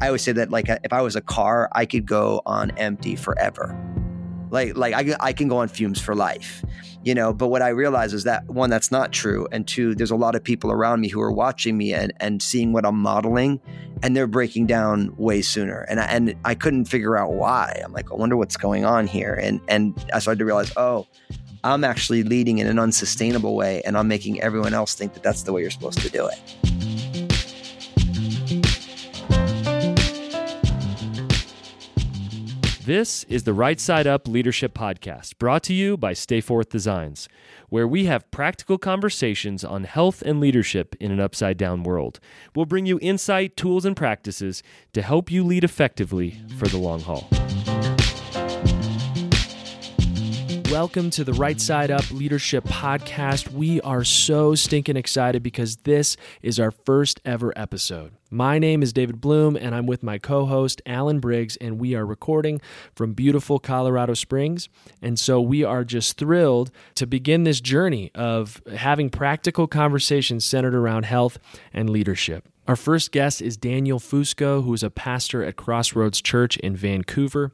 I always say that like if I was a car, I could go on empty forever. Like like I, I can go on fumes for life, you know. But what I realize is that one, that's not true, and two, there's a lot of people around me who are watching me and and seeing what I'm modeling, and they're breaking down way sooner. And I, and I couldn't figure out why. I'm like, I wonder what's going on here. And and I started to realize, oh, I'm actually leading in an unsustainable way, and I'm making everyone else think that that's the way you're supposed to do it. This is the Right Side Up Leadership Podcast, brought to you by Stayforth Designs, where we have practical conversations on health and leadership in an upside down world. We'll bring you insight, tools, and practices to help you lead effectively for the long haul. Welcome to the Right Side Up Leadership Podcast. We are so stinking excited because this is our first ever episode. My name is David Bloom, and I'm with my co host, Alan Briggs, and we are recording from beautiful Colorado Springs. And so we are just thrilled to begin this journey of having practical conversations centered around health and leadership. Our first guest is Daniel Fusco, who is a pastor at Crossroads Church in Vancouver.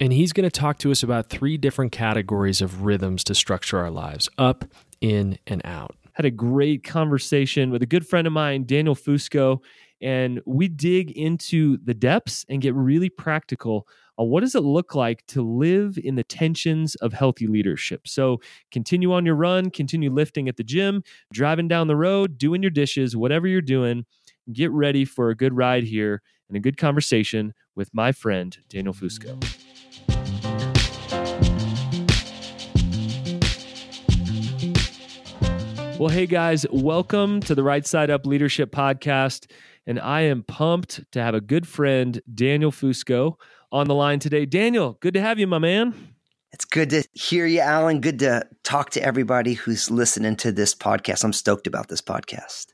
And he's going to talk to us about three different categories of rhythms to structure our lives up, in, and out. Had a great conversation with a good friend of mine, Daniel Fusco, and we dig into the depths and get really practical on what does it look like to live in the tensions of healthy leadership. So continue on your run, continue lifting at the gym, driving down the road, doing your dishes, whatever you're doing get ready for a good ride here and a good conversation with my friend, Daniel Fusco. Well, hey guys, welcome to the Right Side Up Leadership Podcast. And I am pumped to have a good friend, Daniel Fusco, on the line today. Daniel, good to have you, my man. It's good to hear you, Alan. Good to talk to everybody who's listening to this podcast. I'm stoked about this podcast.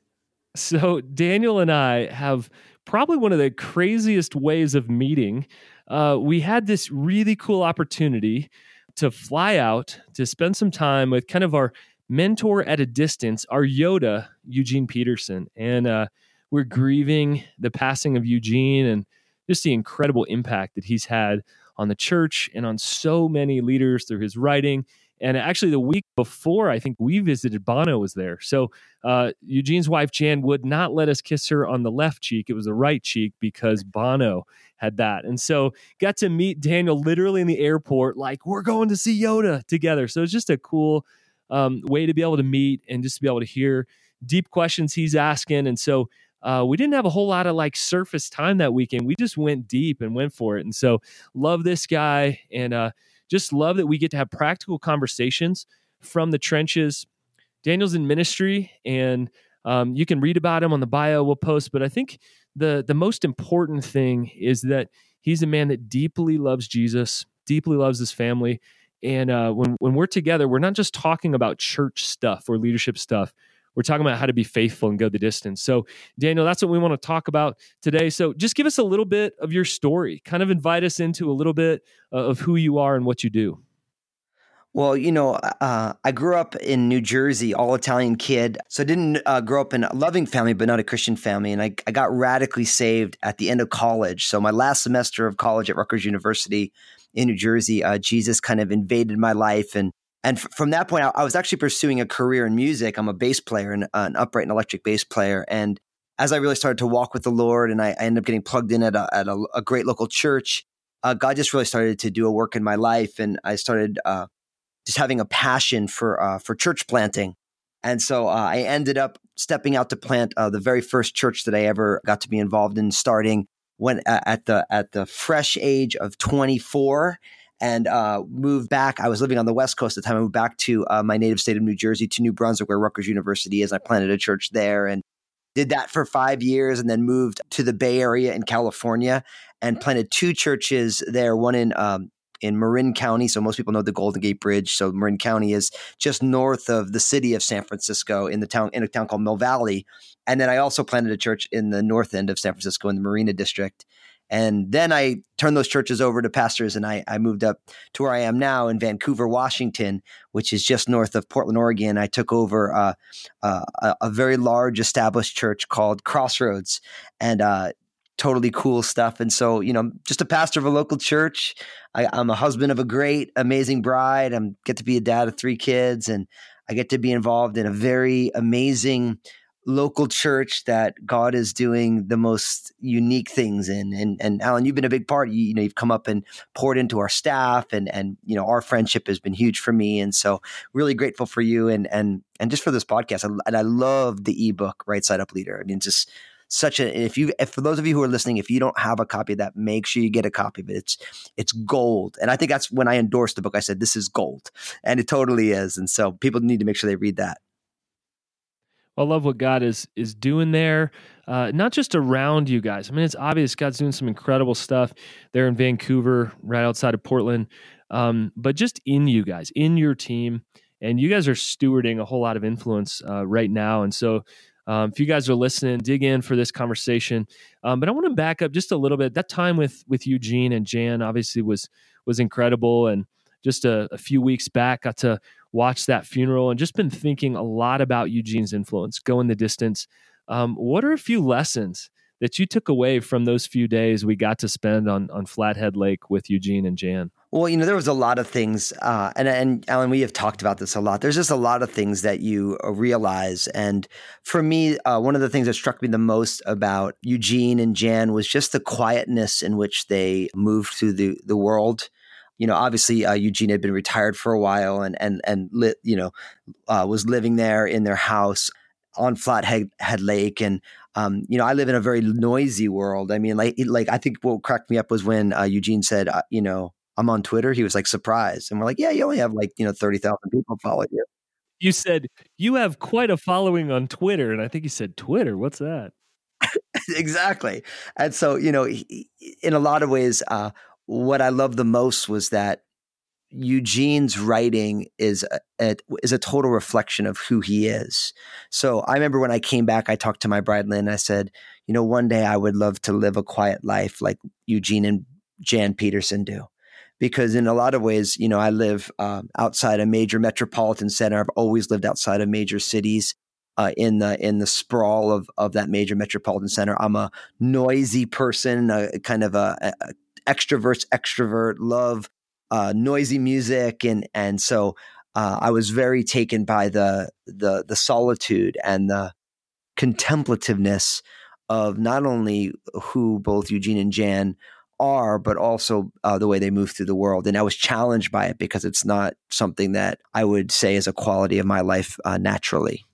So, Daniel and I have probably one of the craziest ways of meeting. Uh, we had this really cool opportunity to fly out to spend some time with kind of our mentor at a distance, our Yoda, Eugene Peterson. And uh, we're grieving the passing of Eugene and just the incredible impact that he's had on the church and on so many leaders through his writing and actually, the week before, I think we visited, Bono was there. So uh, Eugene's wife, Jan, would not let us kiss her on the left cheek. It was the right cheek because Bono had that. And so got to meet Daniel literally in the airport, like, we're going to see Yoda together. So it's just a cool um, way to be able to meet and just to be able to hear deep questions he's asking. And so uh, we didn't have a whole lot of like surface time that weekend. We just went deep and went for it. And so love this guy. And, uh, just love that we get to have practical conversations from the trenches. Daniel's in ministry, and um, you can read about him on the bio we'll post. But I think the the most important thing is that he's a man that deeply loves Jesus, deeply loves his family, and uh, when when we're together, we're not just talking about church stuff or leadership stuff. We're talking about how to be faithful and go the distance. So, Daniel, that's what we want to talk about today. So, just give us a little bit of your story, kind of invite us into a little bit uh, of who you are and what you do. Well, you know, uh, I grew up in New Jersey, all Italian kid. So I didn't uh, grow up in a loving family, but not a Christian family. And I, I got radically saved at the end of college. So my last semester of college at Rutgers University in New Jersey, uh, Jesus kind of invaded my life and and f- from that point, I, I, was actually pursuing a career in music. I'm a bass player, and uh, an upright and electric bass player. And as I really started to walk with the Lord, and I, I ended up getting plugged in at a, at a, a great local church, uh, God just really started to do a work in my life, and I started uh, just having a passion for uh, for church planting. And so uh, I ended up stepping out to plant uh, the very first church that I ever got to be involved in, starting when at the at the fresh age of 24 and uh, moved back. I was living on the West Coast at the time. I moved back to uh, my native state of New Jersey, to New Brunswick, where Rutgers University is. I planted a church there and did that for five years, and then moved to the Bay Area in California and planted two churches there. One in um, in Marin County. So most people know the Golden Gate Bridge. So Marin County is just north of the city of San Francisco in the town in a town called Mill Valley. And then I also planted a church in the north end of San Francisco in the Marina District. And then I turned those churches over to pastors and I, I, moved up to where I am now in Vancouver, Washington, which is just north of Portland, Oregon. I took over uh, uh, a, very large established church called Crossroads and uh, totally cool stuff. And so, you know, just a pastor of a local church. I, am a husband of a great, amazing bride. I get to be a dad of three kids, and I get to be involved in a very amazing local church that God is doing the most unique things in. And and Alan, you've been a big part. You, you know, you've come up and poured into our staff, and and you know, our friendship has been huge for me. And so, really grateful for you, and and and just for this podcast. And I love the ebook, Right Side Up Leader. I mean, just such a if you if for those of you who are listening if you don't have a copy of that make sure you get a copy of it it's it's gold and i think that's when i endorsed the book i said this is gold and it totally is and so people need to make sure they read that I love what God is is doing there, uh, not just around you guys. I mean, it's obvious God's doing some incredible stuff there in Vancouver, right outside of Portland, um, but just in you guys, in your team, and you guys are stewarding a whole lot of influence uh, right now. And so, um, if you guys are listening, dig in for this conversation. Um, but I want to back up just a little bit. That time with with Eugene and Jan obviously was was incredible, and just a, a few weeks back got to watch that funeral and just been thinking a lot about Eugene's influence, going the distance. Um, what are a few lessons that you took away from those few days we got to spend on on Flathead Lake with Eugene and Jan? Well, you know, there was a lot of things, uh, and and Alan, we have talked about this a lot. There's just a lot of things that you uh, realize, and for me, uh, one of the things that struck me the most about Eugene and Jan was just the quietness in which they moved through the the world you know, obviously uh, Eugene had been retired for a while and and and lit, you know, uh, was living there in their house on Flathead Head Lake, and um, you know, I live in a very noisy world. I mean, like like I think what cracked me up was when uh, Eugene said, uh, you know, I'm on Twitter. He was like surprised, and we're like, yeah, you only have like you know thirty thousand people follow you. You said you have quite a following on Twitter, and I think you said Twitter. What's that? exactly. And so, you know, in a lot of ways, uh, what I love the most was that Eugene's writing is a, a, is a total reflection of who he is. So I remember when I came back, I talked to my bride Lynn. I said, you know, one day I would love to live a quiet life like Eugene and Jan Peterson do, because in a lot of ways, you know, I live um, outside a major metropolitan center. I've always lived outside of major cities. Uh, in the in the sprawl of of that major metropolitan center, I'm a noisy person, a kind of a, a extroverts extrovert, love uh, noisy music, and and so uh, I was very taken by the the the solitude and the contemplativeness of not only who both Eugene and Jan are, but also uh, the way they move through the world. And I was challenged by it because it's not something that I would say is a quality of my life uh, naturally.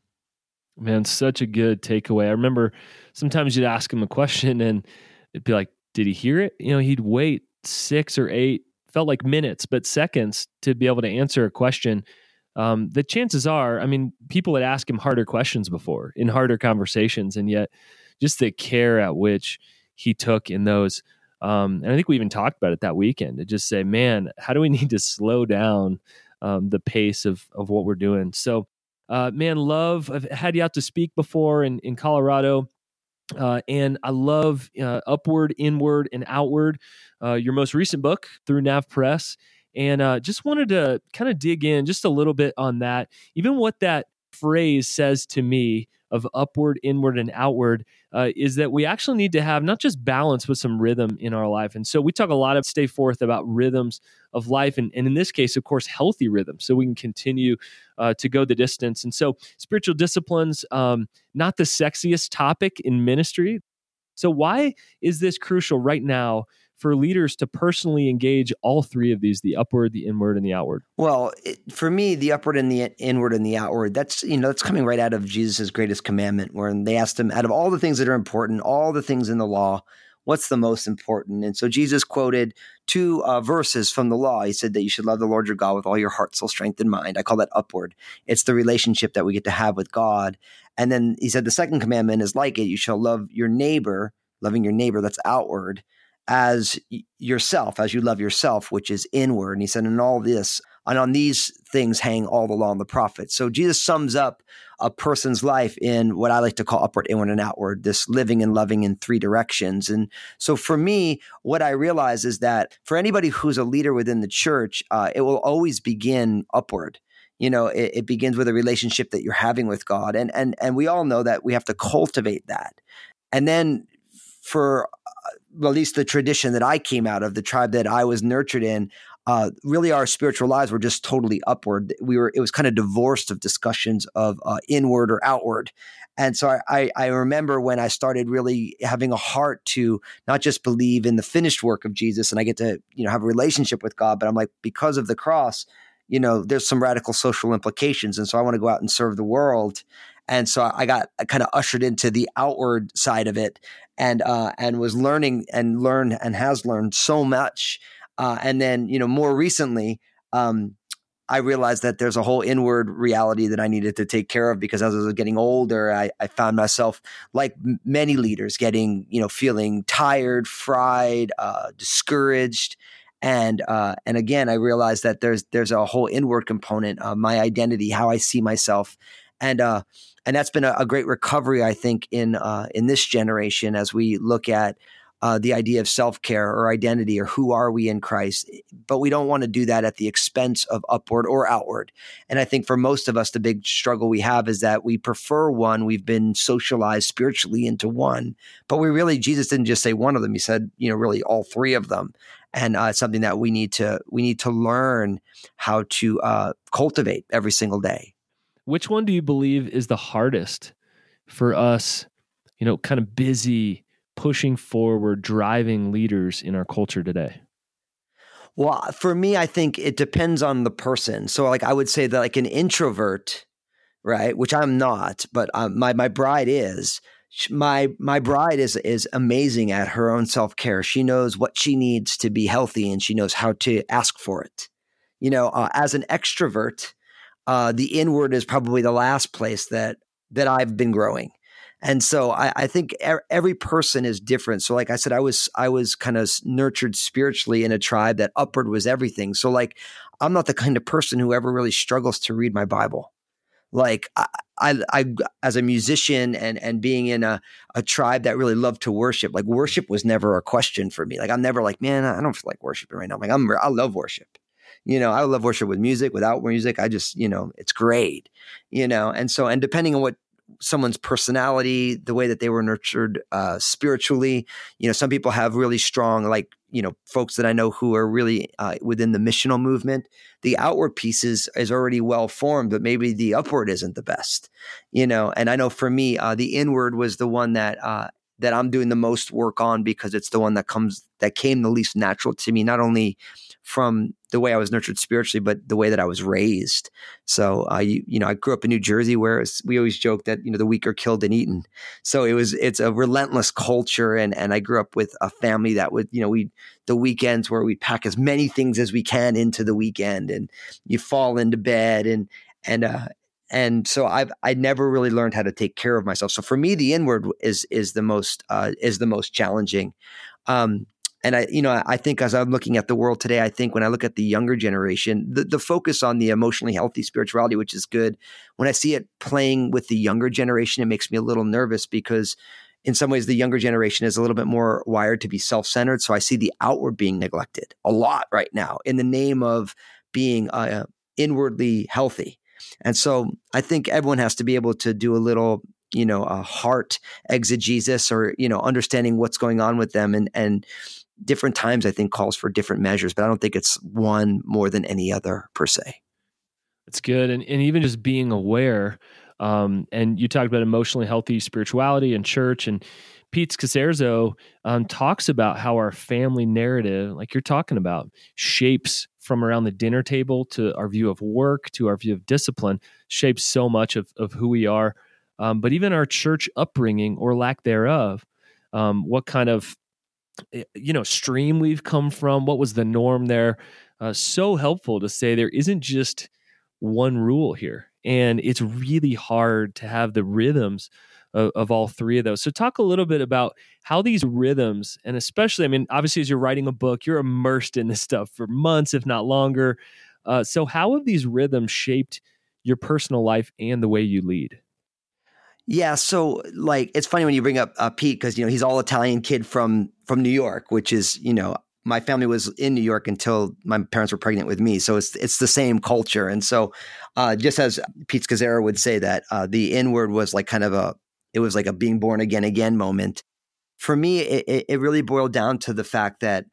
Man, such a good takeaway. I remember sometimes you'd ask him a question and it'd be like, did he hear it? You know, he'd wait six or eight, felt like minutes, but seconds to be able to answer a question. Um, the chances are, I mean, people had asked him harder questions before in harder conversations, and yet just the care at which he took in those. Um, and I think we even talked about it that weekend to just say, man, how do we need to slow down um, the pace of of what we're doing? So, uh, man, love. I've had you out to speak before in in Colorado. Uh, and I love uh, Upward, Inward, and Outward, uh, your most recent book through Nav Press. And uh, just wanted to kind of dig in just a little bit on that, even what that phrase says to me of upward, inward, and outward uh, is that we actually need to have not just balance, but some rhythm in our life. And so we talk a lot of Stay Forth about rhythms of life. And, and in this case, of course, healthy rhythms so we can continue uh, to go the distance. And so spiritual disciplines, um, not the sexiest topic in ministry. So, why is this crucial right now for leaders to personally engage all three of these the upward the inward and the outward? Well it, for me the upward and the inward and the outward that's you know that's coming right out of jesus' greatest commandment where they asked him out of all the things that are important all the things in the law what's the most important? And so jesus quoted two uh, verses from the law. He said that you should love the lord your god with all your heart soul strength and mind. I call that upward. It's the relationship that we get to have with god. And then he said the second commandment is like it. You shall love your neighbor loving your neighbor that's outward as yourself, as you love yourself, which is inward. And he said, and all this, and on these things hang all the law and the prophets. So Jesus sums up a person's life in what I like to call upward, inward, and outward, this living and loving in three directions. And so for me, what I realize is that for anybody who's a leader within the church, uh, it will always begin upward you know it, it, begins with a relationship that you're having with god and and and we all know that we have to cultivate that and then for at least the tradition that I came out of, the tribe that I was nurtured in, uh, really our spiritual lives were just totally upward. We were it was kind of divorced of discussions of uh, inward or outward. And so I, I remember when I started really having a heart to not just believe in the finished work of Jesus and I get to, you know, have a relationship with God, but I'm like, because of the cross, you know, there's some radical social implications. And so I want to go out and serve the world. And so I got kind of ushered into the outward side of it and, uh, and was learning and learned and has learned so much uh, and then, you know, more recently, um, I realized that there's a whole inward reality that I needed to take care of because as I was getting older, I, I found myself, like many leaders, getting, you know, feeling tired, fried, uh, discouraged. And uh, and again, I realized that there's there's a whole inward component, of my identity, how I see myself, and uh, and that's been a, a great recovery, I think, in uh, in this generation as we look at uh, the idea of self care or identity or who are we in Christ. But we don't want to do that at the expense of upward or outward. And I think for most of us, the big struggle we have is that we prefer one. We've been socialized spiritually into one, but we really, Jesus didn't just say one of them. He said, you know, really all three of them. And uh, it's something that we need to we need to learn how to uh, cultivate every single day. Which one do you believe is the hardest for us? You know, kind of busy pushing forward, driving leaders in our culture today? Well, for me, I think it depends on the person. So, like, I would say that, like, an introvert, right, which I'm not, but um, my my bride is. My my bride is is amazing at her own self care. She knows what she needs to be healthy, and she knows how to ask for it. You know, uh, as an extrovert, uh, the inward is probably the last place that that I've been growing. And so I, I think er, every person is different. So like I said, I was I was kind of nurtured spiritually in a tribe that upward was everything. So like I'm not the kind of person who ever really struggles to read my Bible. Like I, I, I as a musician and and being in a, a tribe that really loved to worship, like worship was never a question for me. Like I'm never like, man, I don't feel like worshiping right now. Like I'm I love worship you know, I love worship with music, without music. I just, you know, it's great, you know. And so, and depending on what someone's personality, the way that they were nurtured uh, spiritually. You know, some people have really strong, like you know, folks that I know who are really uh, within the missional movement. The outward piece is is already well formed, but maybe the upward isn't the best. You know, and I know for me, uh, the inward was the one that uh, that I'm doing the most work on because it's the one that comes that came the least natural to me. Not only from the way I was nurtured spiritually, but the way that I was raised. So, uh, you, you know, I grew up in New Jersey where we always joke that, you know, the weak are killed and eaten. So it was, it's a relentless culture. And, and I grew up with a family that would, you know, we, the weekends where we pack as many things as we can into the weekend and you fall into bed and, and, uh, and so I've I never really learned how to take care of myself. So for me, the inward is is the most uh, is the most challenging. Um, and I, you know, I think as I'm looking at the world today, I think when I look at the younger generation, the, the focus on the emotionally healthy spirituality, which is good, when I see it playing with the younger generation, it makes me a little nervous because in some ways the younger generation is a little bit more wired to be self-centered. So I see the outward being neglected a lot right now in the name of being uh, inwardly healthy. And so I think everyone has to be able to do a little you know a heart exegesis or you know understanding what's going on with them and and different times I think calls for different measures, but I don't think it's one more than any other per se. It's good. And, and even just being aware, um, and you talked about emotionally healthy spirituality and church and Pete Scazzero um, talks about how our family narrative, like you're talking about, shapes from around the dinner table to our view of work to our view of discipline, shapes so much of, of who we are. Um, but even our church upbringing or lack thereof, um, what kind of you know stream we've come from what was the norm there? Uh, so helpful to say there isn't just one rule here and it's really hard to have the rhythms of, of, all three of those. So talk a little bit about how these rhythms and especially i mean obviously as you're writing a book you're immersed in this stuff for months if not longer. Uh, so how have these rhythms shaped your personal life and the way you lead yeah, so like it's funny when you bring up uh, Pete because you know he's all Italian kid from from New York, which is you know my family was in New York until my parents were pregnant with me, so it's it's the same culture. And so, uh, just as Pete Scazzero would say that uh, the inward was like kind of a it was like a being born again again moment. for me, it, it really boiled down to the fact that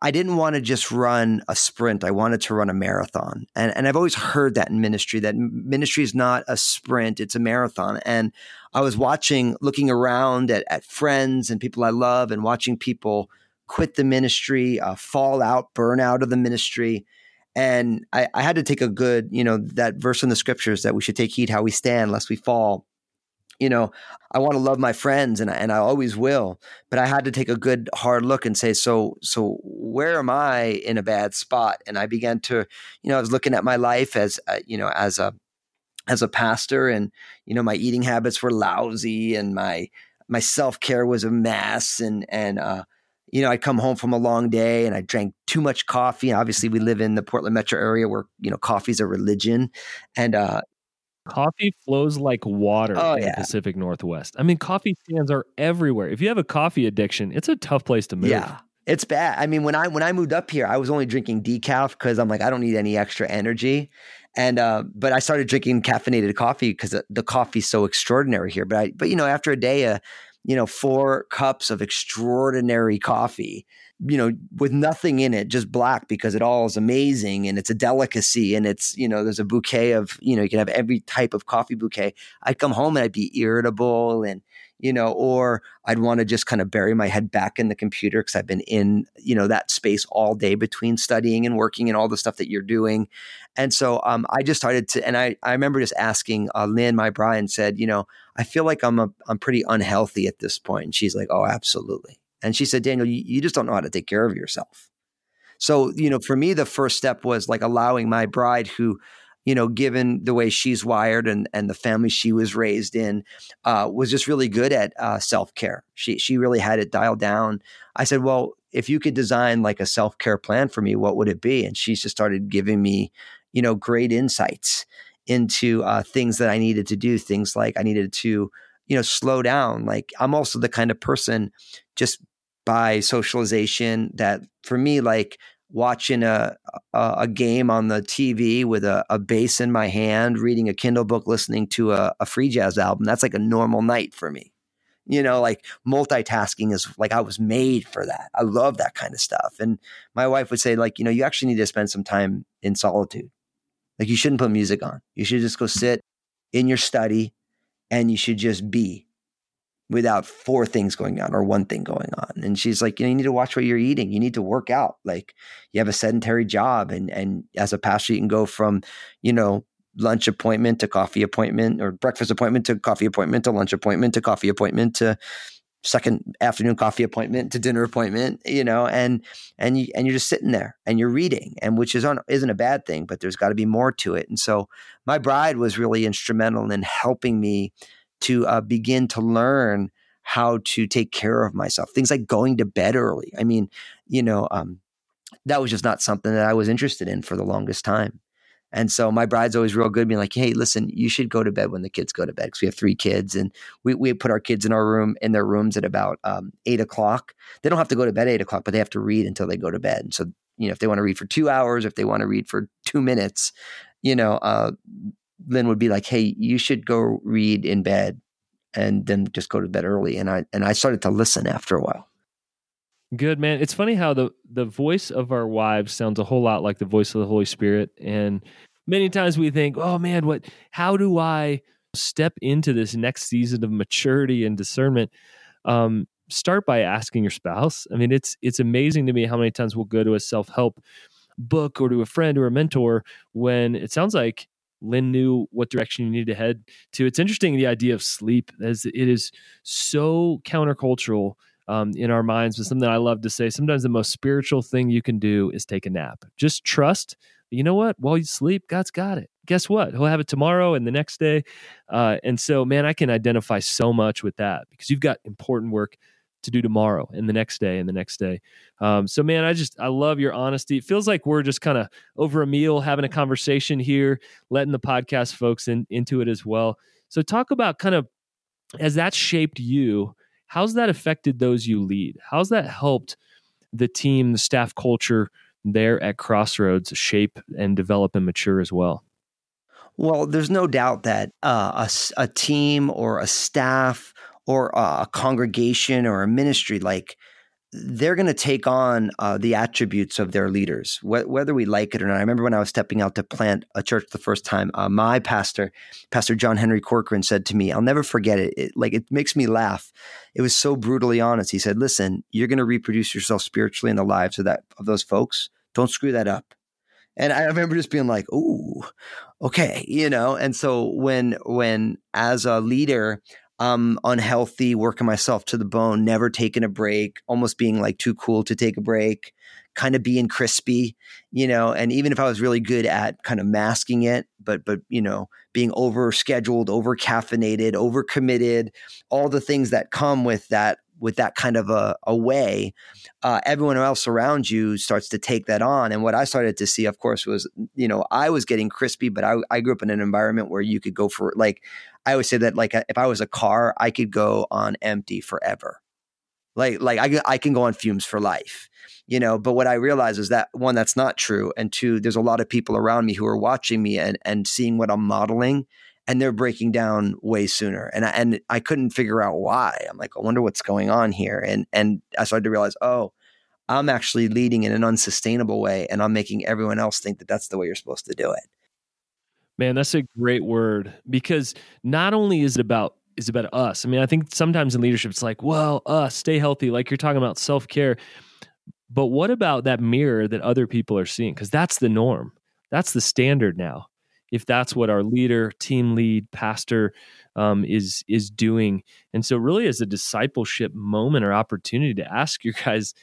I didn't want to just run a sprint. I wanted to run a marathon. And, and I've always heard that in ministry, that ministry is not a sprint, it's a marathon. And I was watching, looking around at, at friends and people I love and watching people quit the ministry, uh, fall out, burn out of the ministry. And I, I had to take a good, you know, that verse in the scriptures that we should take heed how we stand lest we fall you know, I want to love my friends and I, and I always will, but I had to take a good hard look and say, so, so where am I in a bad spot? And I began to, you know, I was looking at my life as, uh, you know, as a, as a pastor and, you know, my eating habits were lousy and my, my self-care was a mess and, and, uh, you know, I'd come home from a long day and I drank too much coffee. Obviously, we live in the Portland metro area where, you know, coffee's a religion. And, uh, Coffee flows like water oh, in yeah. the Pacific Northwest. I mean, coffee stands are everywhere. If you have a coffee addiction, it's a tough place to move. Yeah. It's bad. I mean, when I when I moved up here, I was only drinking decaf because I'm like, I don't need any extra energy. And uh, but I started drinking caffeinated coffee because the, the coffee's so extraordinary here. But I but you know, after a day, uh, you know, four cups of extraordinary coffee, you know, with nothing in it, just black because it all is amazing and it's a delicacy and it's, you know, there's a bouquet of, you know, you can have every type of coffee bouquet. I'd come home and I'd be irritable and, you know, or I'd want to just kind of bury my head back in the computer because I've been in, you know, that space all day between studying and working and all the stuff that you're doing. And so um, I just started to, and I, I remember just asking uh, Lynn, my bride, and said, you know, I feel like I'm a, I'm pretty unhealthy at this point. And she's like, oh, absolutely. And she said, Daniel, you, you just don't know how to take care of yourself. So, you know, for me, the first step was like allowing my bride, who, you know, given the way she's wired and and the family she was raised in, uh, was just really good at uh, self care. She she really had it dialed down. I said, well, if you could design like a self care plan for me, what would it be? And she just started giving me, you know, great insights into uh, things that I needed to do. Things like I needed to, you know, slow down. Like I'm also the kind of person just by socialization that for me, like watching a, a, a game on the TV with a, a, bass in my hand, reading a Kindle book, listening to a, a free jazz album, that's like a normal night for me. You know, like multitasking is like I was made for that. I love that kind of stuff. And my wife would say, like, you know, you actually need to spend some time in solitude. Like you shouldn't put music on. You should just go sit in your study and you should just be without four things going on or one thing going on. And she's like, you know, you need to watch what you're eating. You need to work out. Like you have a sedentary job and and as a pastor you can go from, you know, lunch appointment to coffee appointment or breakfast appointment to coffee appointment to lunch appointment to coffee appointment to second afternoon coffee appointment to dinner appointment, you know, and and you and you're just sitting there and you're reading, and which is on isn't a bad thing, but there's got to be more to it. And so my bride was really instrumental in helping me to uh, begin to learn how to take care of myself. Things like going to bed early. I mean, you know, um, that was just not something that I was interested in for the longest time. And so my bride's always real good, being like, "Hey, listen, you should go to bed when the kids go to bed because we have three kids, and we we put our kids in our room in their rooms at about um, eight o'clock. They don't have to go to bed at eight o'clock, but they have to read until they go to bed. So you know, if they want to read for two hours, if they want to read for two minutes, you know, uh, Lynn would be like, "Hey, you should go read in bed and then just go to bed early. And I and I started to listen after a while. Good man. It's funny how the the voice of our wives sounds a whole lot like the voice of the Holy Spirit. And many times we think, oh man, what how do I step into this next season of maturity and discernment? Um, start by asking your spouse. I mean, it's it's amazing to me how many times we'll go to a self-help book or to a friend or a mentor when it sounds like Lynn knew what direction you needed to head to. It's interesting the idea of sleep as it is so countercultural um, in our minds, but something I love to say. Sometimes the most spiritual thing you can do is take a nap. Just trust. You know what? While you sleep, God's got it. Guess what? He'll have it tomorrow and the next day. Uh, and so, man, I can identify so much with that because you've got important work to do tomorrow and the next day and the next day. Um, so, man, I just I love your honesty. It feels like we're just kind of over a meal having a conversation here, letting the podcast folks in, into it as well. So, talk about kind of as that shaped you. How's that affected those you lead? How's that helped the team, the staff culture there at Crossroads shape and develop and mature as well? Well, there's no doubt that uh, a, a team or a staff or a congregation or a ministry, like they're going to take on uh, the attributes of their leaders, wh- whether we like it or not. I remember when I was stepping out to plant a church the first time, uh, my pastor, Pastor John Henry Corcoran, said to me, I'll never forget it. it. Like, it makes me laugh. It was so brutally honest. He said, Listen, you're going to reproduce yourself spiritually in the lives of, that, of those folks. Don't screw that up. And I remember just being like, "Ooh, okay," you know. And so when when as a leader, I'm unhealthy, working myself to the bone, never taking a break, almost being like too cool to take a break, kind of being crispy, you know, and even if I was really good at kind of masking it, but but you know, being over scheduled, over caffeinated, over committed, all the things that come with that with that kind of a, a way, uh, everyone else around you starts to take that on. And what I started to see, of course, was, you know, I was getting crispy, but I, I grew up in an environment where you could go for, like, I always say that, like, uh, if I was a car, I could go on empty forever. Like, like I, I can go on fumes for life, you know. But what I realize is that one, that's not true, and two, there's a lot of people around me who are watching me and and seeing what I'm modeling, and they're breaking down way sooner. And I, and I couldn't figure out why. I'm like, I wonder what's going on here. And and I started to realize, oh, I'm actually leading in an unsustainable way, and I'm making everyone else think that that's the way you're supposed to do it. Man, that's a great word because not only is it about is about us. I mean, I think sometimes in leadership it's like, well, us, stay healthy, like you're talking about self care. But what about that mirror that other people are seeing? Because that's the norm. That's the standard now if that's what our leader, team lead, pastor um, is is doing. And so, really, as a discipleship moment or opportunity to ask your guys,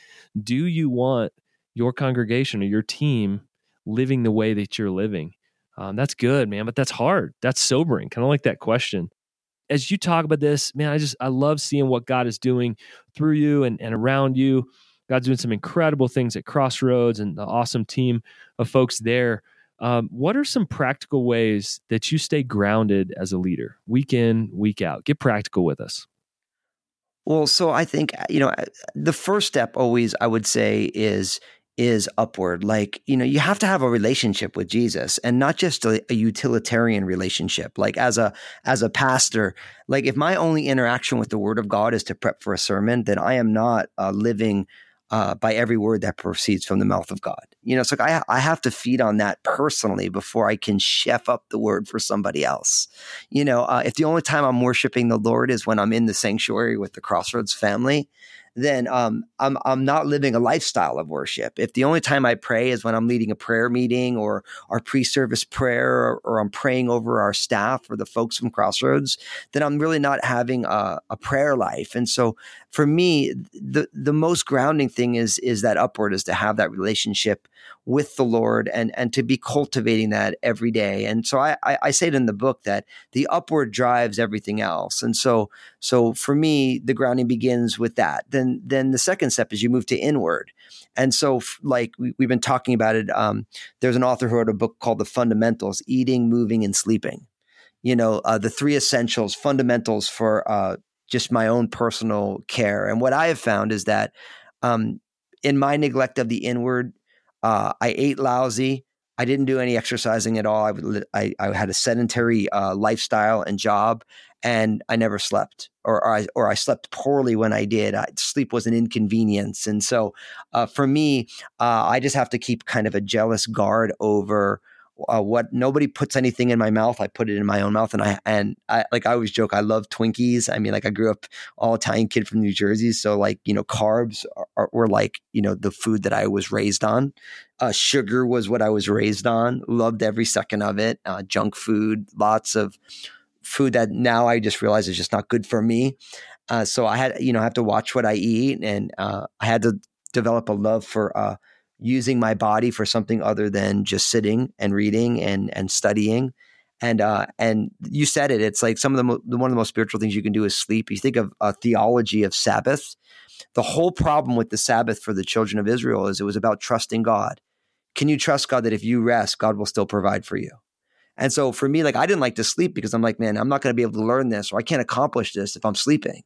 do you want your congregation or your team living the way that you're living? Um, that's good, man, but that's hard. That's sobering. Kind of like that question. As you talk about this, man, I just I love seeing what God is doing through you and, and around you. God's doing some incredible things at Crossroads and the awesome team of folks there. Um, what are some practical ways that you stay grounded as a leader, week in, week out? Get practical with us. Well, so I think you know the first step always I would say is is upward. Like you know you have to have a relationship with Jesus, and not just a, a utilitarian relationship. Like as a as a pastor, like if my only interaction with the Word of God is to prep for a sermon, then I am not uh, living uh, by every word that proceeds from the mouth of God. You know, so I, I have to feed on that personally before I can chef up the word for somebody else. You know, uh, if the only time I'm worshiping the Lord is when I'm in the sanctuary with the Crossroads family, then um, I'm I'm not living a lifestyle of worship. If the only time I pray is when I'm leading a prayer meeting or our pre-service prayer or, or I'm praying over our staff or the folks from Crossroads, then I'm really not having a, a prayer life. And so for me, the the most grounding thing is is that upward is to have that relationship with the Lord and and to be cultivating that every day. And so I, I, I say it in the book that the upward drives everything else. And so so for me, the grounding begins with that. Then then the second step is you move to inward. And so like we, have been talking about it. Um, there's an author who wrote a book called The Fundamentals: Eating, Moving, and Sleeping. You know, uh, the three essentials, fundamentals for uh, just my own personal care. And what I have found is that um, in my neglect of the inward, uh, I ate lousy. I didn't do any exercising at all. I, I, I had a sedentary uh, lifestyle and job, and I never slept, or, or, I or I slept poorly when I did. I, sleep was an inconvenience, and so uh, for me, uh, I just have to keep kind of a jealous guard over uh, what nobody puts anything in my mouth. I put it in my own mouth, and I and I like I always joke. I love Twinkies. I mean, like I grew up all Italian kid from New Jersey, so like you know, carbs are, are, were like you know the food that I was raised on. Uh, sugar was what I was raised on. Loved every second of it. Uh, junk food, lots of food that now I just realize is just not good for me. Uh, so I had you know I have to watch what I eat, and uh, I had to develop a love for uh, using my body for something other than just sitting and reading and and studying. And uh, and you said it. It's like some of the mo- one of the most spiritual things you can do is sleep. You think of a theology of Sabbath. The whole problem with the Sabbath for the children of Israel is it was about trusting God. Can you trust God that if you rest, God will still provide for you? And so for me, like I didn't like to sleep because I'm like, man, I'm not going to be able to learn this or I can't accomplish this if I'm sleeping.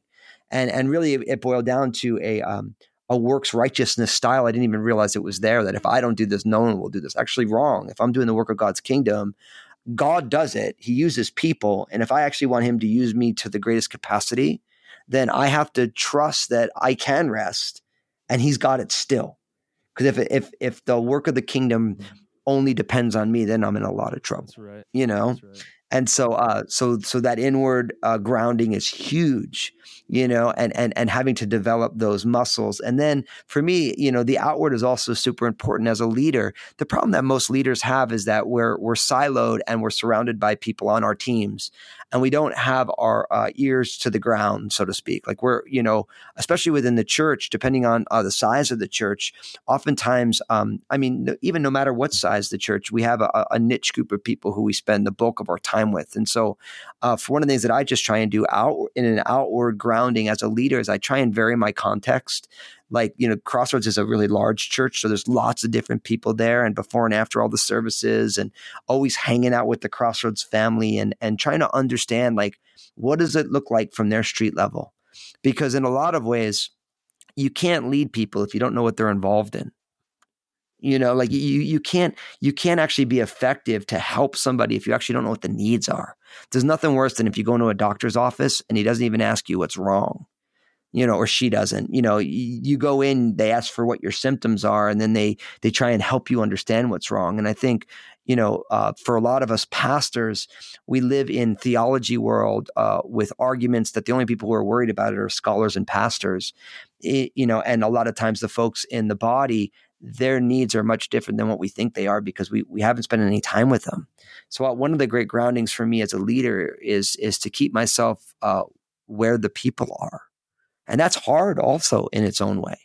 And and really, it boiled down to a um, a works righteousness style. I didn't even realize it was there that if I don't do this, no one will do this. Actually, wrong. If I'm doing the work of God's kingdom, God does it. He uses people. And if I actually want Him to use me to the greatest capacity, then I have to trust that I can rest and he's got it still. Because if, if, if the work of the kingdom mm-hmm. only depends on me, then I'm in a lot of trouble. That's right. You know? That's right. And so, uh, so, so that inward uh, grounding is huge you know, and and and having to develop those muscles. And then for me, you know, the outward is also super important as a leader. The problem that most leaders have is that we're we're siloed and we're surrounded by people on our teams, and we don't have our uh, ears to the ground, so to speak. Like we're, you know, especially within the church, depending on uh, the size of the church, oftentimes, um, I mean, even no matter what size the church, we have a, a, niche group of people who we spend the bulk of our time with. And so, uh, for one of the things that I just try and do out in an outward grounding as a leader is I try and vary my context. Like, you know, Crossroads is a really large church. So there's lots of different people there and before and after all the services and always hanging out with the Crossroads family and, and trying to understand like, what does it look like from their street level? Because in a lot of ways, you can't lead people if you don't know what they're involved in you know like you you can't you can't actually be effective to help somebody if you actually don't know what the needs are there's nothing worse than if you go into a doctor's office and he doesn't even ask you what's wrong you know or she doesn't you know you, go in they ask for what your symptoms are and then they they try and help you understand what's wrong. And i think you know uh, for a lot of us pastors we live in theology world uh, with arguments that the only people who are worried about it are scholars and pastors. It, you know and a lot of times the folks in the body their needs are much different than what we think they are because we, we haven't spent any time with them. So uh, one of the great groundings for me as a leader is is to keep myself uh, where the people are, and that's hard also in its own way.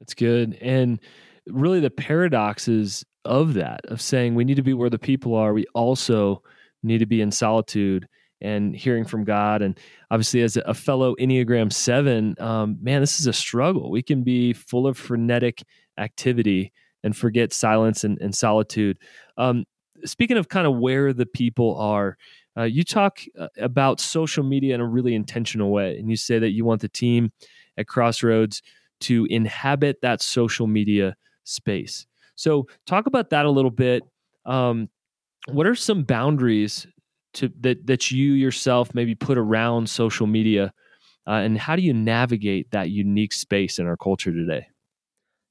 That's good, and really the paradoxes of that of saying we need to be where the people are. We also need to be in solitude and hearing from God. And obviously, as a fellow Enneagram 7, um, man, this is a struggle. We can be full of frenetic activity and forget silence and, and solitude. Um, speaking of kind of where the people are, uh, you talk uh, about social media in a really intentional way. And you say that you want the team at Crossroads to inhabit that social media space. So, talk about that a little bit. Um, what are some boundaries to that that you yourself maybe put around social media uh, and how do you navigate that unique space in our culture today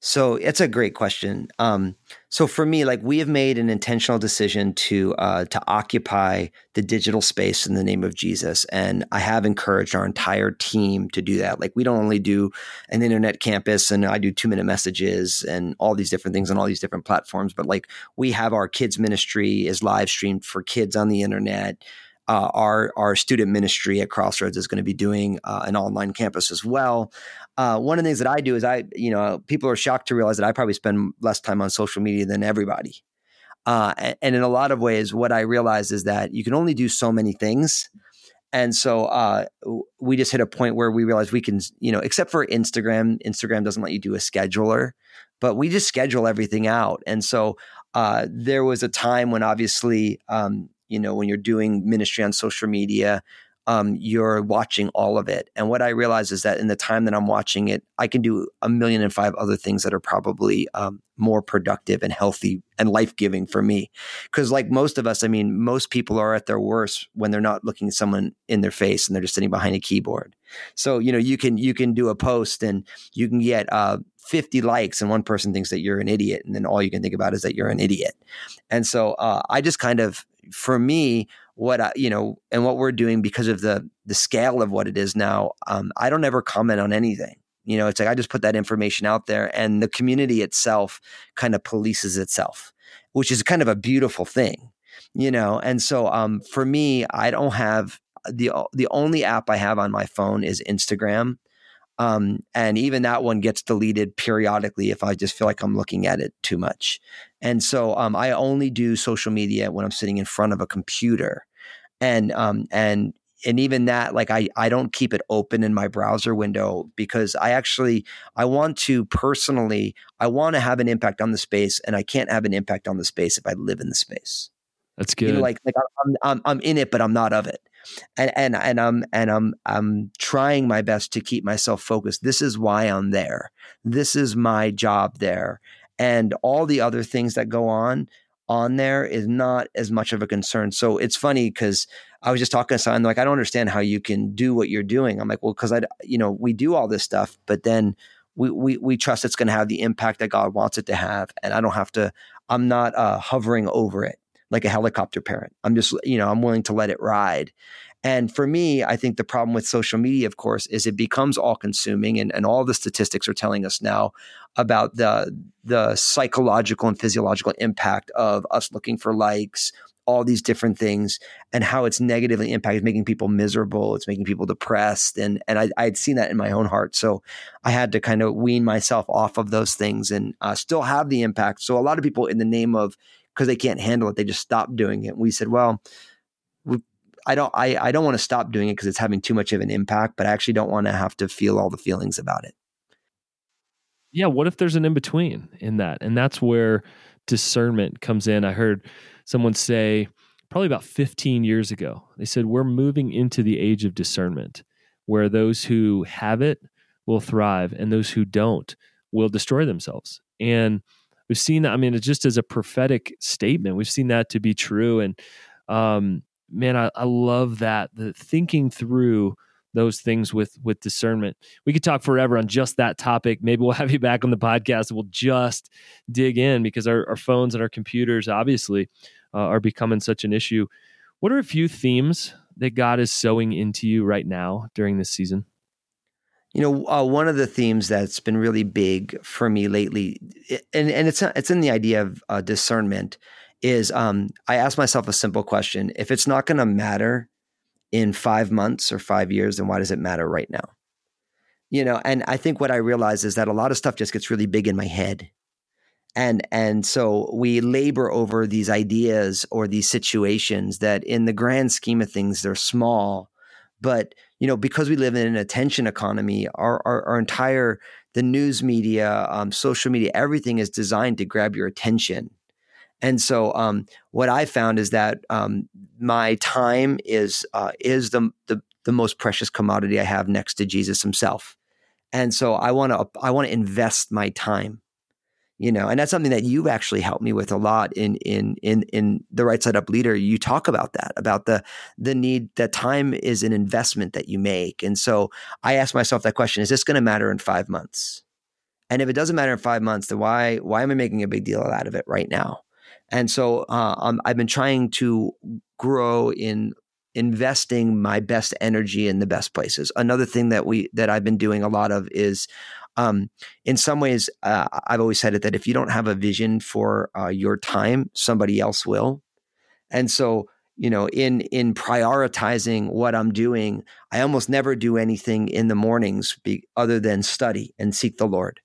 so it's a great question. Um, so for me, like we have made an intentional decision to uh, to occupy the digital space in the name of Jesus, and I have encouraged our entire team to do that. Like we don't only do an internet campus, and I do two minute messages and all these different things on all these different platforms, but like we have our kids ministry is live streamed for kids on the internet uh, our our student ministry at Crossroads is going to be doing uh, an online campus as well. Uh, one of the things that I do is I, you know, people are shocked to realize that I probably spend less time on social media than everybody. Uh, and, and, in a lot of ways, what I realize is that you can only do so many things. And so uh, we just hit a point where we realized we can, you know, except for Instagram, Instagram doesn't let you do a scheduler, but we just schedule everything out. And so uh, there was a time when obviously um, you know when you're doing ministry on social media um, you're watching all of it. And what i realize is that in the time that i'm watching it i can do a million and five other things that are probably um, more productive and healthy and life-giving for me. Because like most of us i mean most people are at their worst when they're not looking someone in their face and they're just sitting behind a keyboard. So you know you can you can do a post and you can get uh, 50 likes and one person thinks that you're an idiot and then all you can think about is that you're an idiot. And so uh, i just kind of for me, what I, you know, and what we're doing because of the the scale of what it is now, um, I don't ever comment on anything. You know, it's like I just put that information out there, and the community itself kind of polices itself, which is kind of a beautiful thing. You know, and so um, for me, I don't have the the only app I have on my phone is Instagram. Um, and even that one gets deleted periodically if I just feel like I'm looking at it too much. And so um, I only do social media when I'm sitting in front of a computer. And um, and and even that, like I I don't keep it open in my browser window because I actually I want to personally I want to have an impact on the space, and I can't have an impact on the space if I live in the space. That's good. You know, like like I'm, I'm I'm in it, but I'm not of it and and and I'm and I'm I'm trying my best to keep myself focused. This is why I'm there. This is my job there, and all the other things that go on on there is not as much of a concern. So it's funny because I was just talking to someone like, I don't understand how you can do what you're doing. I'm like, well, because I, you know, we do all this stuff, but then we we, we trust it's going to have the impact that God wants it to have, and I don't have to. I'm not uh, hovering over it like a helicopter parent. I'm just, you know, I'm willing to let it ride. And for me, I think the problem with social media, of course, is it becomes all consuming. And, and all the statistics are telling us now about the, the psychological and physiological impact of us looking for likes, all these different things, and how it's negatively impacted, making people miserable. It's making people depressed. And, and I, I'd seen that in my own heart. So I had to kind of wean myself off of those things and uh, still have the impact. So a lot of people, in the name of, because they can't handle it, they just stop doing it. And we said, well, I don't I, I don't want to stop doing it because it's having too much of an impact, but I actually don't want to have to feel all the feelings about it. Yeah, what if there's an in between in that? And that's where discernment comes in. I heard someone say probably about 15 years ago. They said we're moving into the age of discernment where those who have it will thrive and those who don't will destroy themselves. And we've seen that I mean it's just as a prophetic statement. We've seen that to be true and um man, I, I love that the thinking through those things with with discernment. We could talk forever on just that topic. Maybe we'll have you back on the podcast. We'll just dig in because our, our phones and our computers obviously uh, are becoming such an issue. What are a few themes that God is sowing into you right now during this season? You know, uh, one of the themes that's been really big for me lately, and and it's it's in the idea of uh, discernment, is um, I ask myself a simple question: If it's not going to matter in five months or five years, then why does it matter right now? You know, and I think what I realize is that a lot of stuff just gets really big in my head, and and so we labor over these ideas or these situations that, in the grand scheme of things, they're small, but you know, because we live in an attention economy, our our, our entire the news media, um, social media, everything is designed to grab your attention and so, um, what I found is that um, my time is uh, is the, the the most precious commodity I have next to Jesus Himself. And so, I want to I want to invest my time, you know, and that's something that you've actually helped me with a lot in in in in the right side up leader. You talk about that about the the need that time is an investment that you make. And so, I ask myself that question: Is this going to matter in five months? And if it doesn't matter in five months, then why why am I making a big deal out of it right now? And so uh, um, I've been trying to grow in investing my best energy in the best places. Another thing that we that I've been doing a lot of is um, in some ways, uh, I've always said it that if you don't have a vision for uh, your time, somebody else will. And so, you know, in in prioritizing what I'm doing, I almost never do anything in the mornings be, other than study and seek the Lord.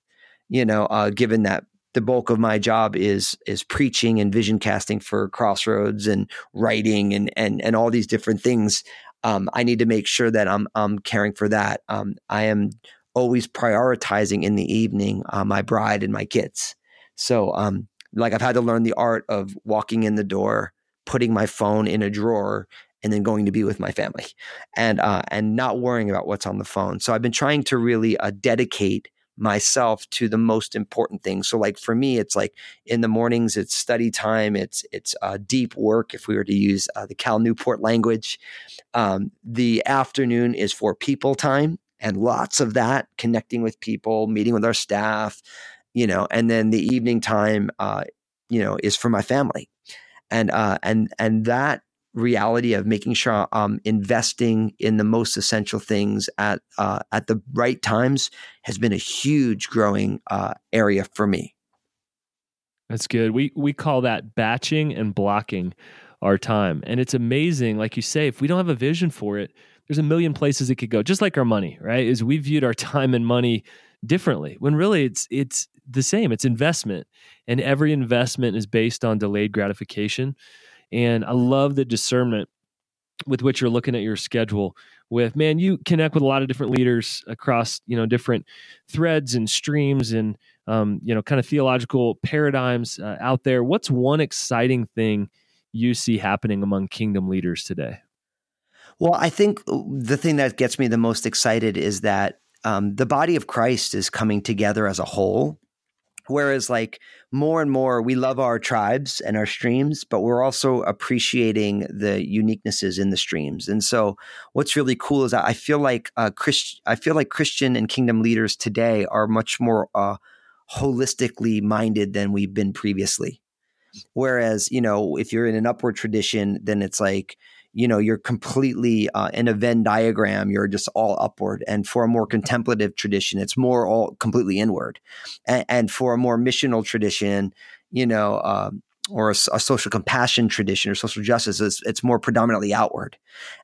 You know, uh, given that the bulk of my job is is preaching and vision casting for Crossroads and writing and and and all these different things. Um, I need to make sure that I'm I'm caring for that. Um, I am always prioritizing in the evening uh, my bride and my kids. So, um, like I've had to learn the art of walking in the door, putting my phone in a drawer, and then going to be with my family, and uh, and not worrying about what's on the phone. So I've been trying to really uh, dedicate myself to the most important things. So like for me, it's like in the mornings, it's study time. It's, it's uh, deep work. If we were to use uh, the Cal Newport language, um, the afternoon is for people time and lots of that connecting with people, meeting with our staff, you know, and then the evening time, uh, you know, is for my family. And, uh, and, and that reality of making sure I'm investing in the most essential things at uh, at the right times has been a huge growing uh, area for me. That's good. We we call that batching and blocking our time, and it's amazing. Like you say, if we don't have a vision for it, there's a million places it could go. Just like our money, right? Is we viewed our time and money differently when really it's it's the same. It's investment, and every investment is based on delayed gratification. And I love the discernment with which you're looking at your schedule with man you connect with a lot of different leaders across you know different threads and streams and um, you know kind of theological paradigms uh, out there what's one exciting thing you see happening among kingdom leaders today well i think the thing that gets me the most excited is that um, the body of christ is coming together as a whole Whereas, like more and more, we love our tribes and our streams, but we're also appreciating the uniquenesses in the streams. And so, what's really cool is I feel like uh, Christ, I feel like Christian and kingdom leaders today are much more uh, holistically minded than we've been previously. Whereas, you know, if you're in an upward tradition, then it's like you know you're completely uh, in a venn diagram you're just all upward. And for a more contemplative tradition it's more all completely inward. And, and for a more missional tradition you know um, or a, a, social compassion tradition or social justice it's, it's, more predominantly outward.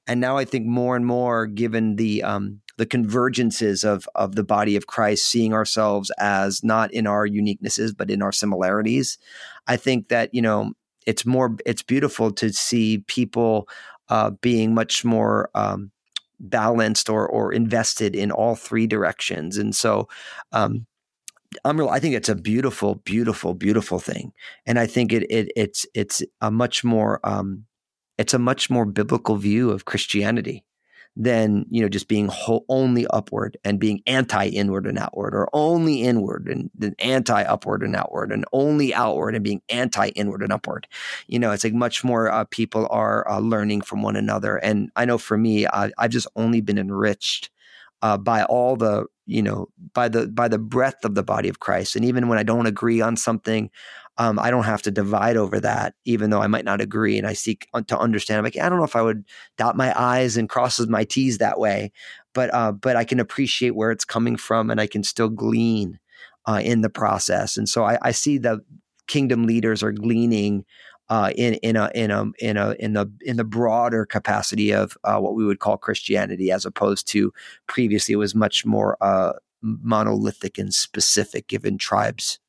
And now i think more and more given the um, the convergences of of the body of christ seeing ourselves as not in our uniquenesses but in our similarities i think that you know it's more it's beautiful to see people uh, being much more um, balanced or or invested in all three directions. And so, um, I'm real. I think it's a beautiful, beautiful, beautiful thing, and I think it it it's it's a much more um, it's a much more biblical view of Christianity than you know just being whole, only upward and being anti inward and outward or only inward and then anti upward and outward and only outward and being anti inward and upward. You know it's like much more uh, people are uh, learning from one another. And i know for me I, i've just only been enriched uh, by all the you know by the by the breadth of the body of christ. And even when i don't agree on something um, I don't have to divide over that, even though I might not agree. And I seek to understand. I'm like, I don't know if I would dot my I's and crosses my T's that way, but uh, but I can appreciate where it's coming from, and I can still glean uh, in the process. And so I, I see the kingdom leaders are gleaning uh, in in a in a in a in the in the broader capacity of uh, what we would call Christianity, as opposed to previously it was much more uh, monolithic and specific, given tribes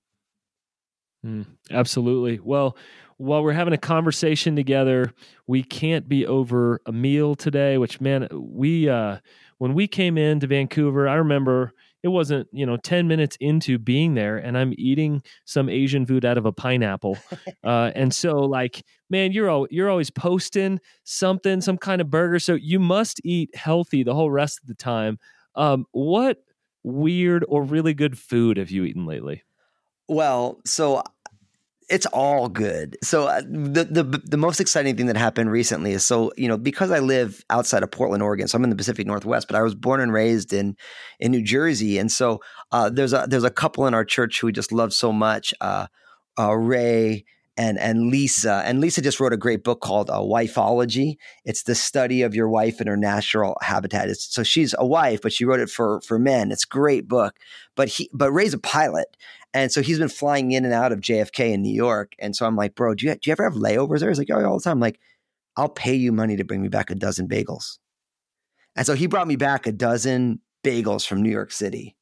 Mm, absolutely. Well, while we're having a conversation together, we can't be over a meal today. Which man, we uh, when we came into Vancouver, I remember it wasn't you know 10 minutes into being there and i'm eating some asian food out of a pineapple uh, and so like man you're all, you're always posting something some kind of burger so you must eat healthy the whole rest of the time um, what weird or really good food have you eaten lately well, so it's all good. So uh, the the the most exciting thing that happened recently is so you know because I live outside of Portland, Oregon, so I'm in the Pacific Northwest, but I was born and raised in in New Jersey, and so uh, there's a there's a couple in our church who we just love so much, uh, uh Ray and and Lisa. And Lisa just wrote a great book called uh, Wifeology. It's the study of your wife in her natural habitat. It's, so she's a wife, but she wrote it for for men. It's a great book. But he but Ray's a pilot, and so he's been flying in and out of JFK in New York. And so I'm like, bro, do you do you ever have layovers there? He's like, oh, all the time. I'm like, I'll pay you money to bring me back a dozen bagels. And so he brought me back a dozen bagels from New York City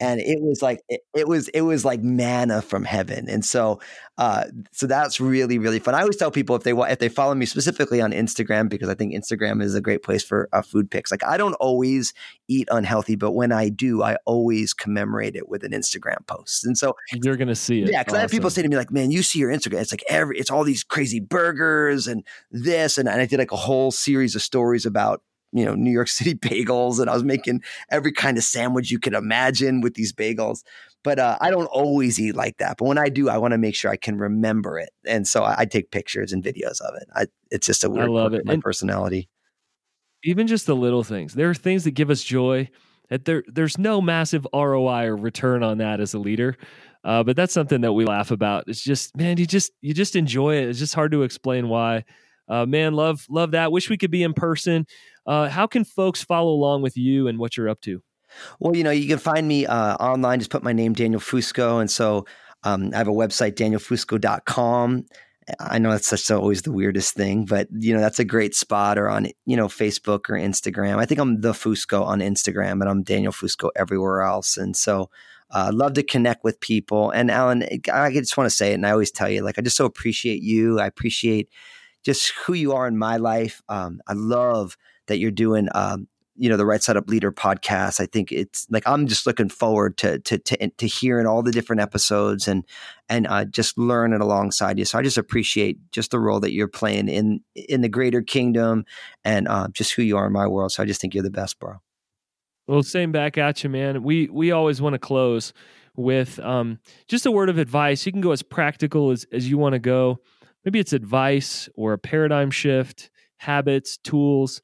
and it was like it, it, was it was like manna from heaven and so uh so that's really really fun i always tell people if they want if they follow me specifically on instagram because i think instagram is a great place for uh, food pics like i don't always eat unhealthy but when i do i always commemorate it with an instagram post and so you're gonna see it yeah because awesome. i have people say to me like man you see your instagram it's like every it's all these crazy burgers and this and, and i did like a whole series of stories about you know New York City bagels, and I was making every kind of sandwich you could imagine with these bagels. But uh, I don't always eat like that. But when I do, I want to make sure I can remember it, and so I, I take pictures and videos of it. I, it's just a weird I love it. my and personality. Even just the little things. There are things that give us joy. That there, there's no massive ROI or return on that as a leader. Uh, but that's something that we laugh about. It's just, man, you just you just enjoy it. It's just hard to explain why. Uh, man, love love that. Wish we could be in person. Uh, how can folks follow along with you and what you're up to? Well, you know, you can find me uh, online. Just put my name, Daniel Fusco. And so um, I have a website, danielfusco.com. I know that's such always the weirdest thing, but you know that's a great spot. Or on you know Facebook or Instagram. I think I'm the Fusco on Instagram, and I'm Daniel Fusco everywhere else. And so I uh, love to connect with people. And Alan, I just want to say it, and I always tell you, like I just so appreciate you. I appreciate just who you are in my life. Um, I love that you're doing um, you know the right side up leader podcast. I think it's like i'm just looking forward to to to, to hearing all the different episodes and and uh, just learning alongside you. So i just appreciate just the role that you're playing in in the greater kingdom and uh, just who you are in my world. So i just think you're the best bro. Well same back at you man. We we always want to close with um, just a word of advice. You can go as practical as, as you want to go. Maybe it's advice or a paradigm shift, habits, tools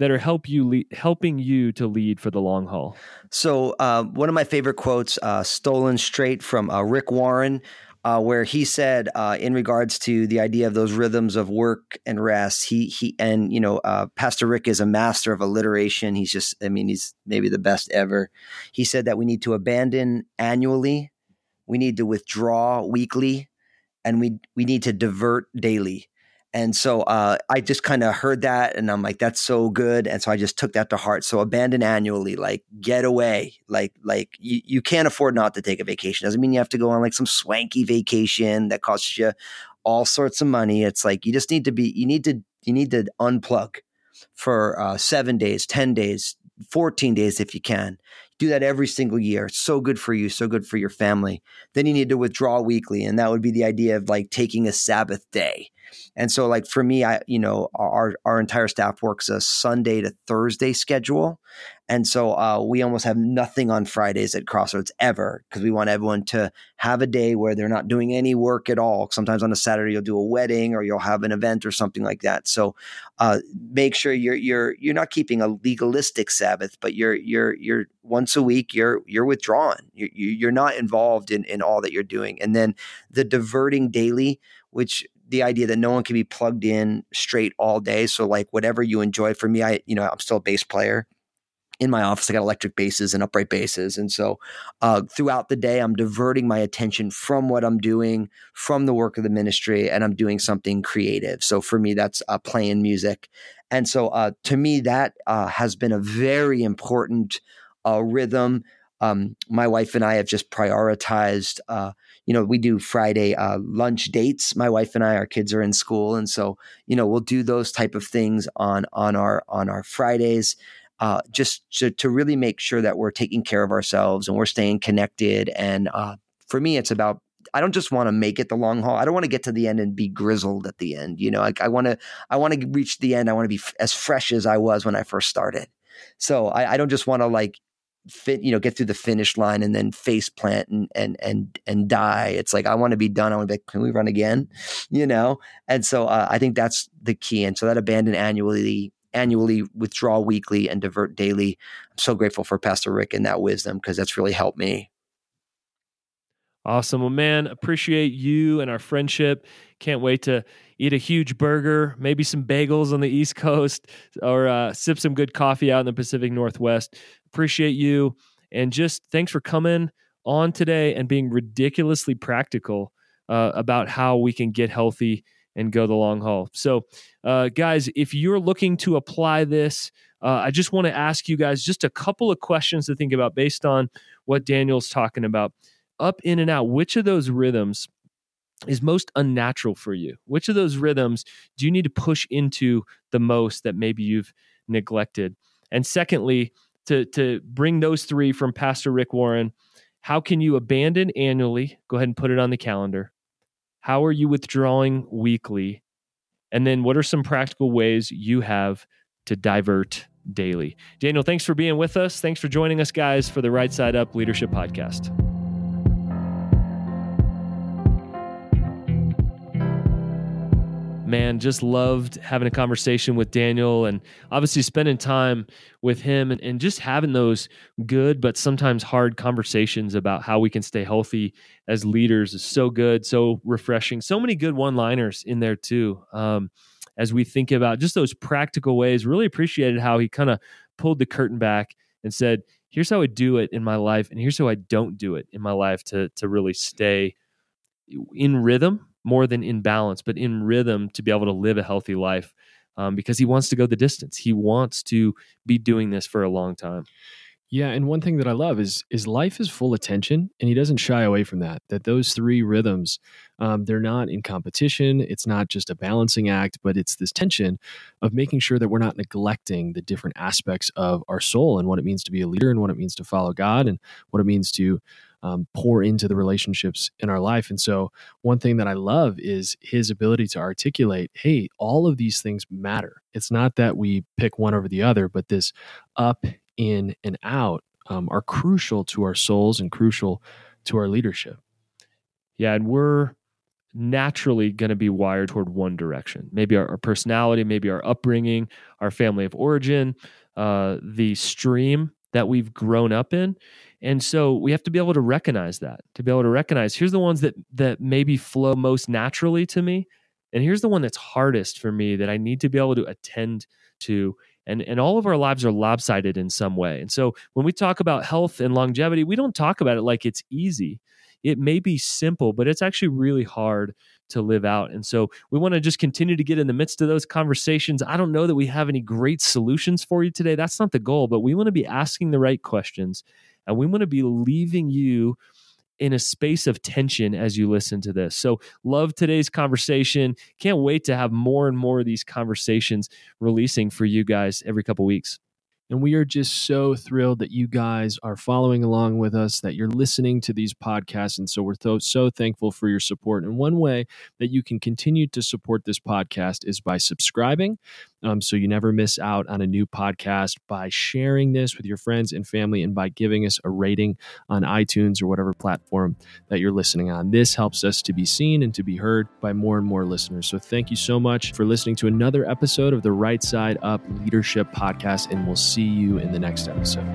that are help you helping you to lead for the long haul. So uh, one of my favorite quotes, uh, stolen straight from uh, Rick Warren, uh, where he said uh, in regards to the idea of those rhythms of work and rest, he he and you know uh, Pastor Rick is a master of alliteration. He's just, I mean, he's maybe the best ever. He said that we need to abandon annually, we need to withdraw weekly, and we we need to divert daily. And so uh, I just kind of heard that and I'm like, that's so good. And so I just took that to heart. So abandon annually, like get away. Like, like you, you can't afford not to take a vacation. Doesn't mean you have to go on like some swanky vacation that costs you all sorts of money. It's like you just need to be, you need to, you need to unplug for uh, seven days, 10 days, 14 days if you can. Do that every single year. It's so good for you, so good for your family. Then you need to withdraw weekly. And that would be the idea of like taking a Sabbath day and so like for me, I, you know, our, our entire staff works a Sunday to Thursday schedule. And so uh, we almost have nothing on Fridays at Crossroads ever because we want everyone to have a day where they're not doing any work at all. Sometimes on a Saturday you'll do a wedding or you'll have an event or something like that. So uh, make sure you're you're you're not keeping a legalistic Sabbath, but you're you're you're once a week you're you're withdrawn. You're you're not involved in in all that you're doing. And then the diverting daily, which the idea that no one can be plugged in straight all day. So like whatever you enjoy. For me, I you know I'm still a bass player. In my office, I got electric basses and upright basses, and so uh, throughout the day, I'm diverting my attention from what I'm doing, from the work of the ministry, and I'm doing something creative. So for me, that's uh, playing music, and so uh, to me, that uh, has been a very important uh, rhythm. Um, my wife and I have just prioritized uh, you know, we do Friday uh, lunch dates. My wife and I, our kids are in school, and so you know, we'll do those type of things on on our on our Fridays. Uh, just to, to really make sure that we're taking care of ourselves and we're staying connected. And uh, for me, it's about I don't just want to make it the long haul. I don't want to get to the end and be grizzled at the end. You know, like I want to, I want to reach the end. I want to be f- as fresh as I was when I first started. So I, I don't just want to like fit you know get through the finish line and then face plant and and and and die. It's like i want to be done. I want to be like, can we run again? You know? And so uh, i think that's the key. And so that abandon annually annually withdraw weekly and divert daily. I'm so grateful for pastor rick and that wisdom because that's really helped me awesome well man appreciate you and our friendship can't wait to eat a huge burger, maybe some bagels on the East Coast, or uh, sip some good coffee out in the Pacific Northwest. Appreciate you. And just thanks for coming on today and being ridiculously practical uh, about how we can get healthy and go the long haul. So, uh, guys, if you're looking to apply this, uh, I just want to ask you guys just a couple of questions to think about based on what Daniel's talking about. Up, in, and out, which of those rhythms is most unnatural for you? Which of those rhythms do you need to push into the most that maybe you've neglected? And secondly, to, to bring those three from Pastor Rick Warren, how can you abandon annually? Go ahead and put it on the calendar. How are you withdrawing weekly? And then what are some practical ways you have to divert daily? Daniel, thanks for being with us. Thanks for joining us, guys, for the Right Side Up Leadership Podcast. Man, just loved having a conversation with Daniel and obviously spending time with him and, and, just having those good but sometimes hard conversations about how we can stay healthy as leaders is so good, so refreshing. So many good one liners in there too. Um, as we think about just those practical ways, really appreciated how he kind of pulled the curtain back and said, here's how I do it in my life, and here's how I don't do it in my life to to really stay in rhythm more than in balance, but in rhythm to be able to live a healthy life um, because he wants to go the distance. He wants to be doing this for a long time. Yeah, and one thing that I love is is life is full of tension, and he doesn't shy away from that. That those three rhythms, um, they're not in competition. It's not just a balancing act, but it's this tension of making sure that we're not neglecting the different aspects of our soul and what it means to be a leader, and what it means to follow God, and what it means to um, pour into the relationships in our life. And so, one thing that I love is his ability to articulate hey, all of these things matter. It's not that we pick one over the other, but this up, in, and out um, are crucial to our souls and crucial to our leadership. Yeah, and we're naturally going to be wired toward one direction. Maybe our, our, personality, maybe our upbringing, our family of origin, uh, the stream that we've grown up in. And so we have to be able to recognize that, to be able to recognize here's the ones that that maybe flow most naturally to me, and here's the one that's hardest for me that I need to be able to attend to. And, and all of our lives are lopsided in some way. And so when we talk about health and longevity, we don't talk about it like it's easy. It may be simple, but it's actually really hard to live out. And so we want to just continue to get in the midst of those conversations. I don't know that we have any great solutions for you today. That's not the goal, but we want to be asking the right questions and we want to be leaving you in a space of tension as you listen to this. So, love today's conversation. Can't wait to have more and more of these conversations releasing for you guys every couple weeks. And we are just so thrilled that you guys are following along with us, that you're listening to these podcasts. And so we're th- so thankful for your support. And one way that you can continue to support this podcast is by subscribing um, so you never miss out on a new podcast by sharing this with your friends and family and by giving us a rating on iTunes or whatever platform that you're listening on. This helps us to be seen and to be heard by more and more listeners. So thank you so much for listening to another episode of the Right Side Up Leadership Podcast, and we'll see you in the next episode.